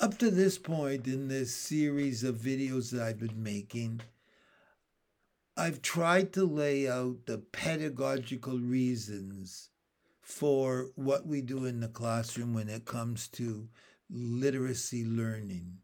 Up to this point in this series of videos that I've been making, I've tried to lay out the pedagogical reasons for what we do in the classroom when it comes to literacy learning.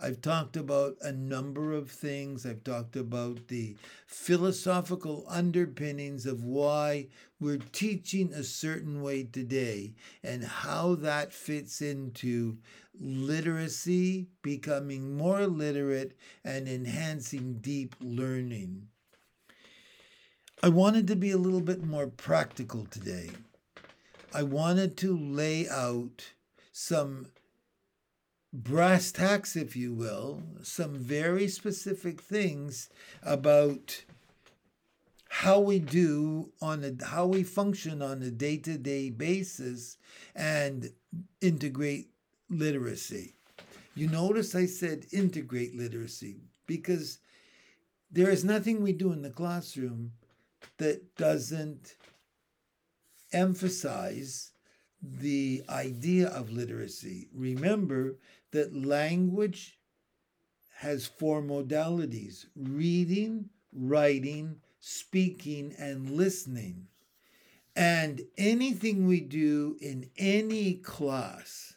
I've talked about a number of things. I've talked about the philosophical underpinnings of why we're teaching a certain way today and how that fits into literacy, becoming more literate, and enhancing deep learning. I wanted to be a little bit more practical today. I wanted to lay out some brass tacks, if you will, some very specific things about how we do on a how we function on a day-to-day basis and integrate literacy. You notice I said integrate literacy because there is nothing we do in the classroom that doesn't emphasize the idea of literacy. Remember that language has four modalities reading, writing, speaking, and listening. And anything we do in any class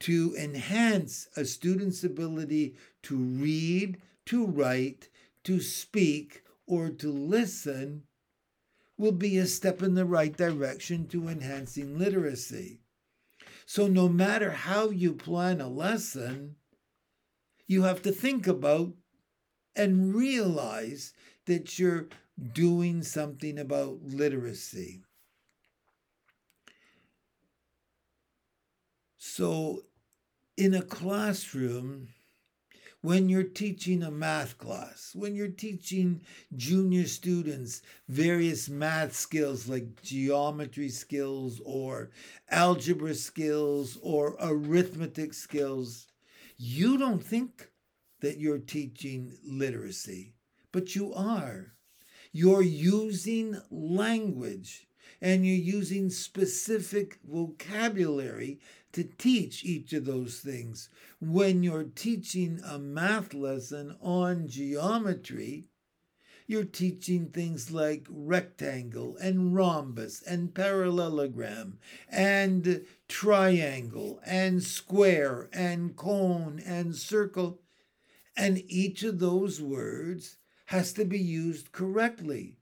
to enhance a student's ability to read, to write, to speak, or to listen will be a step in the right direction to enhancing literacy. So, no matter how you plan a lesson, you have to think about and realize that you're doing something about literacy. So, in a classroom, when you're teaching a math class, when you're teaching junior students various math skills like geometry skills or algebra skills or arithmetic skills, you don't think that you're teaching literacy, but you are. You're using language and you're using specific vocabulary to teach each of those things. When you're teaching a math lesson on geometry, you're teaching things like rectangle and rhombus and parallelogram and triangle and square and cone and circle. And each of those words has to be used correctly.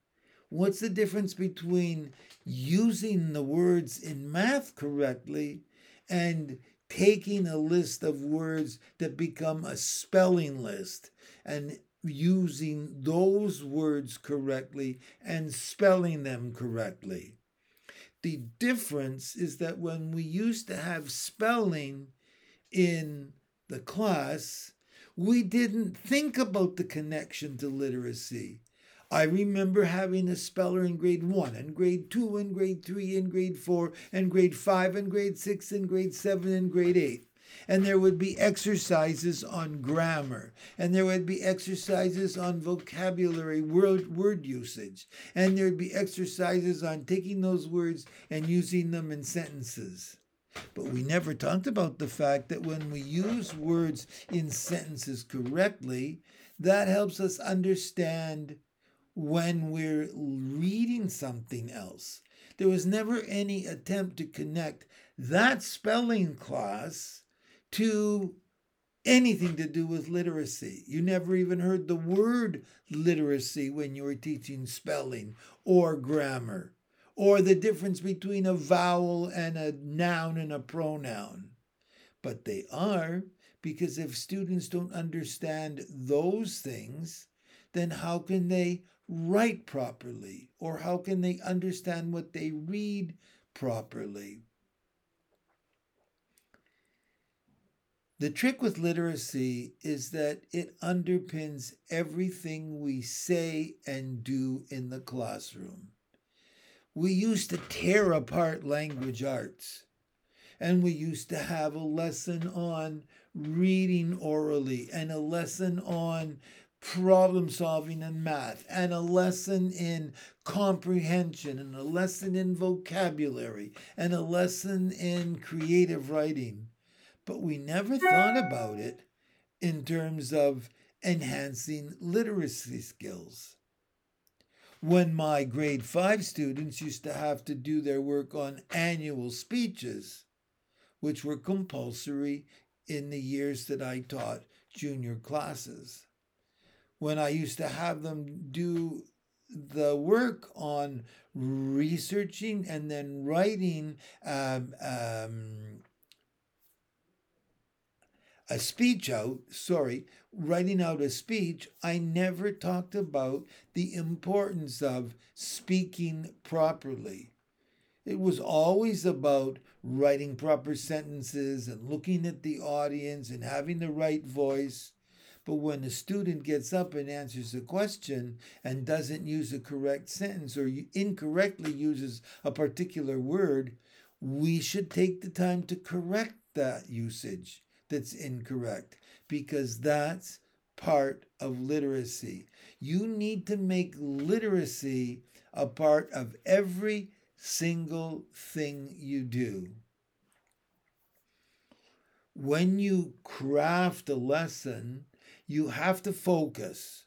What's the difference between using the words in math correctly and taking a list of words that become a spelling list and using those words correctly and spelling them correctly. The difference is that when we used to have spelling in the class, we didn't think about the connection to literacy. I remember having a speller in grade one and grade two and grade three and grade four and grade five and grade six and grade seven and grade eight. And there would be exercises on grammar, and there would be exercises on vocabulary, word, word usage, and there would be exercises on taking those words and using them in sentences. But we never talked about the fact that when we use words in sentences correctly, that helps us understand when we're reading something else. There was never any attempt to connect that spelling class to anything to do with literacy. You never even heard the word literacy when you were teaching spelling or grammar or the difference between a vowel and a noun and a pronoun. But they are, because if students don't understand those things, then how can they write properly? Or how can they understand what they read properly? The trick with literacy is that it underpins everything we say and do in the classroom. We used to tear apart language arts, and we used to have a lesson on reading orally and a lesson on problem solving in math and a lesson in comprehension and a lesson in vocabulary and a lesson in creative writing. but we never thought about it in terms of enhancing literacy skills. When my grade five students used to have to do their work on annual speeches, which were compulsory in the years that I taught junior classes. When I used to have them do the work on researching and then writing um, um, a speech out, sorry, writing out a speech, I never talked about the importance of speaking properly. It was always about writing proper sentences and looking at the audience and having the right voice. But when a student gets up and answers a question and doesn't use a correct sentence or incorrectly uses a particular word, we should take the time to correct that usage that's incorrect because that's part of literacy. You need to make literacy a part of every single thing you do. When you craft a lesson, you have to focus.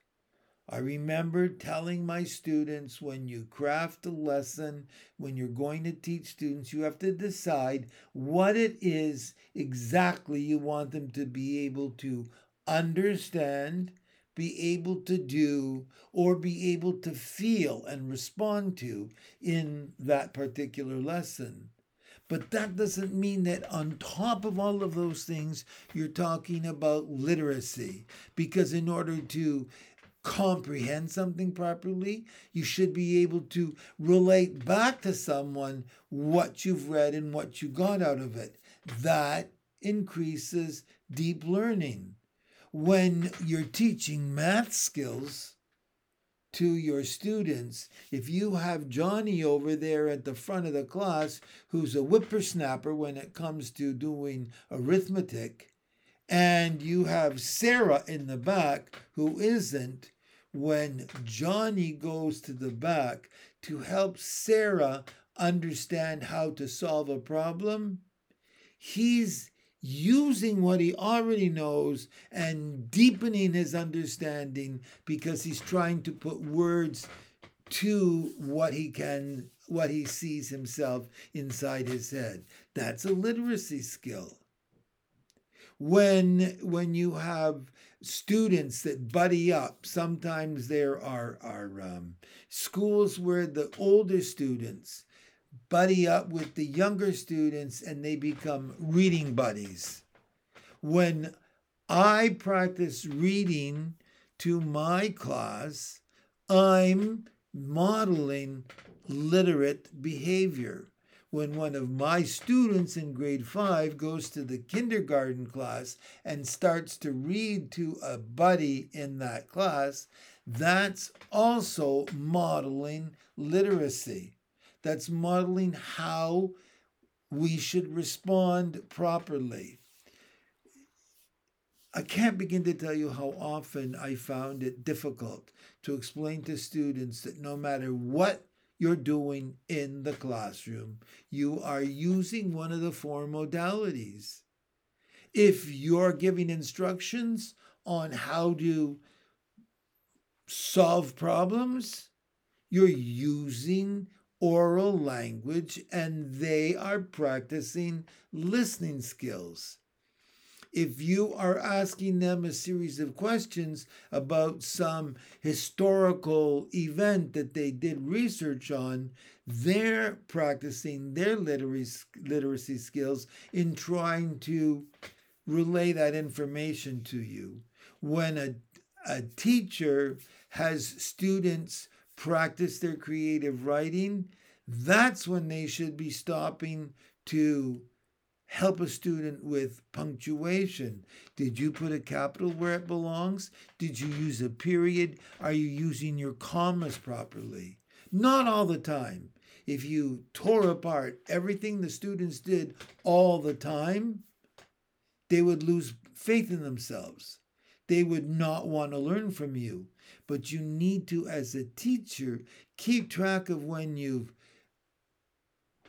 I remember telling my students when you craft a lesson, when you're going to teach students, you have to decide what it is exactly you want them to be able to understand, be able to do, or be able to feel and respond to in that particular lesson. But that doesn't mean that on top of all of those things, you're talking about literacy. Because in order to comprehend something properly, you should be able to relate back to someone what you've read and what you got out of it. That increases deep learning. When you're teaching math skills to your students, if you have Johnny over there at the front of the class who's a whippersnapper when it comes to doing arithmetic, and you have Sarah in the back who isn't, when Johnny goes to the back to help Sarah understand how to solve a problem, he's using what he already knows and deepening his understanding because he's trying to put words to what he can what he sees himself inside his head that's a literacy skill when when you have students that buddy up. Sometimes there are, are um, schools where the older students buddy up with the younger students and they become reading buddies. When I practice reading to my class, I'm modeling literate behavior when one of my students in grade five goes to the kindergarten class and starts to read to a buddy in that class, that's also modeling literacy. That's modeling how we should respond properly. I can't begin to tell you how often I found it difficult to explain to students that no matter what you're doing in the classroom. You are using one of the four modalities. If you're giving instructions on how to solve problems, you're using oral language and they are practicing listening skills if you are asking them a series of questions about some historical event that they did research on, they're practicing their literacy, literacy skills in trying to relay that information to you. When a, a teacher has students practice their creative writing, that's when they should be stopping to help a student with punctuation. Did you put a capital where it belongs? Did you use a period? Are you using your commas properly? Not all the time. If you tore apart everything the students did all the time, they would lose faith in themselves. They would not want to learn from you. But you need to, as a teacher, keep track of when you've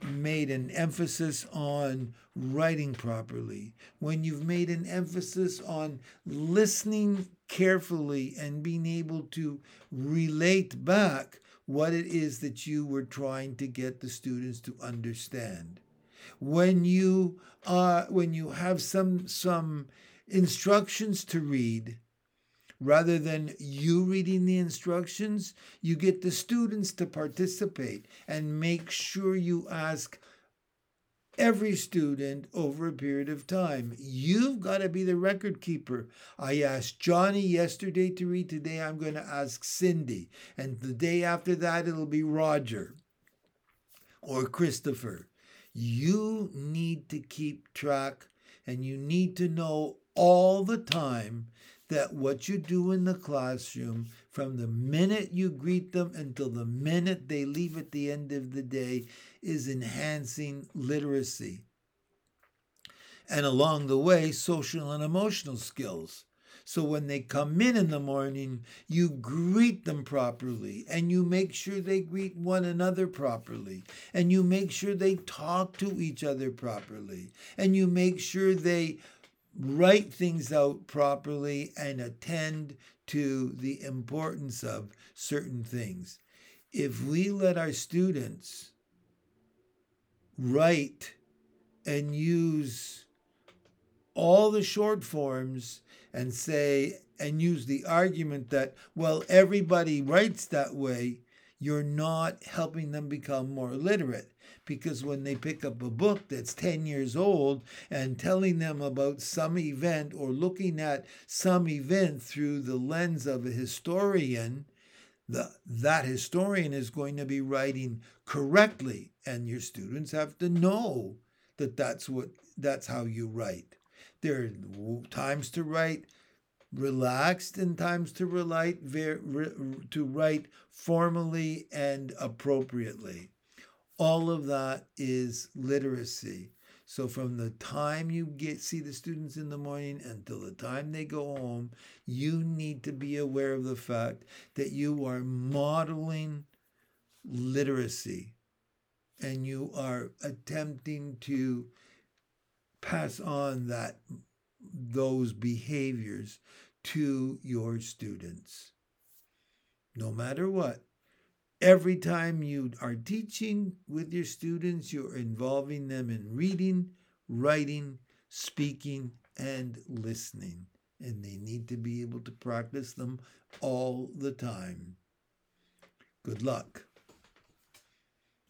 made an emphasis on writing properly, when you've made an emphasis on listening carefully and being able to relate back what it is that you were trying to get the students to understand. When you are when you have some some instructions to read, rather than you reading the instructions, you get the students to participate and make sure you ask every student over a period of time. You've got to be the record keeper. I asked Johnny yesterday to read. Today I'm going to ask Cindy. And the day after that, it'll be Roger or Christopher. You need to keep track and you need to know all the time that what you do in the classroom, from the minute you greet them until the minute they leave at the end of the day, is enhancing literacy. And along the way, social and emotional skills. So when they come in in the morning, you greet them properly and you make sure they greet one another properly and you make sure they talk to each other properly and you make sure they write things out properly and attend to the importance of certain things. If we let our students write and use all the short forms and say, and use the argument that, well, everybody writes that way, you're not helping them become more literate because when they pick up a book that's 10 years old and telling them about some event or looking at some event through the lens of a historian, the, that historian is going to be writing correctly. And your students have to know that that's what that's how you write. There are times to write relaxed and times to write to write formally and appropriately all of that is literacy. So from the time you get see the students in the morning until the time they go home, you need to be aware of the fact that you are modeling literacy and you are attempting to pass on that those behaviors to your students. No matter what, Every time you are teaching with your students, you're involving them in reading, writing, speaking, and listening. And they need to be able to practice them all the time. Good luck.